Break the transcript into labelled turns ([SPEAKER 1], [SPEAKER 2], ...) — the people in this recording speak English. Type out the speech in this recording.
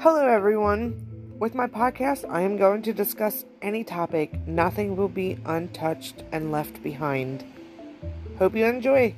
[SPEAKER 1] Hello, everyone. With my podcast, I am going to discuss any topic. Nothing will be untouched and left behind. Hope you enjoy.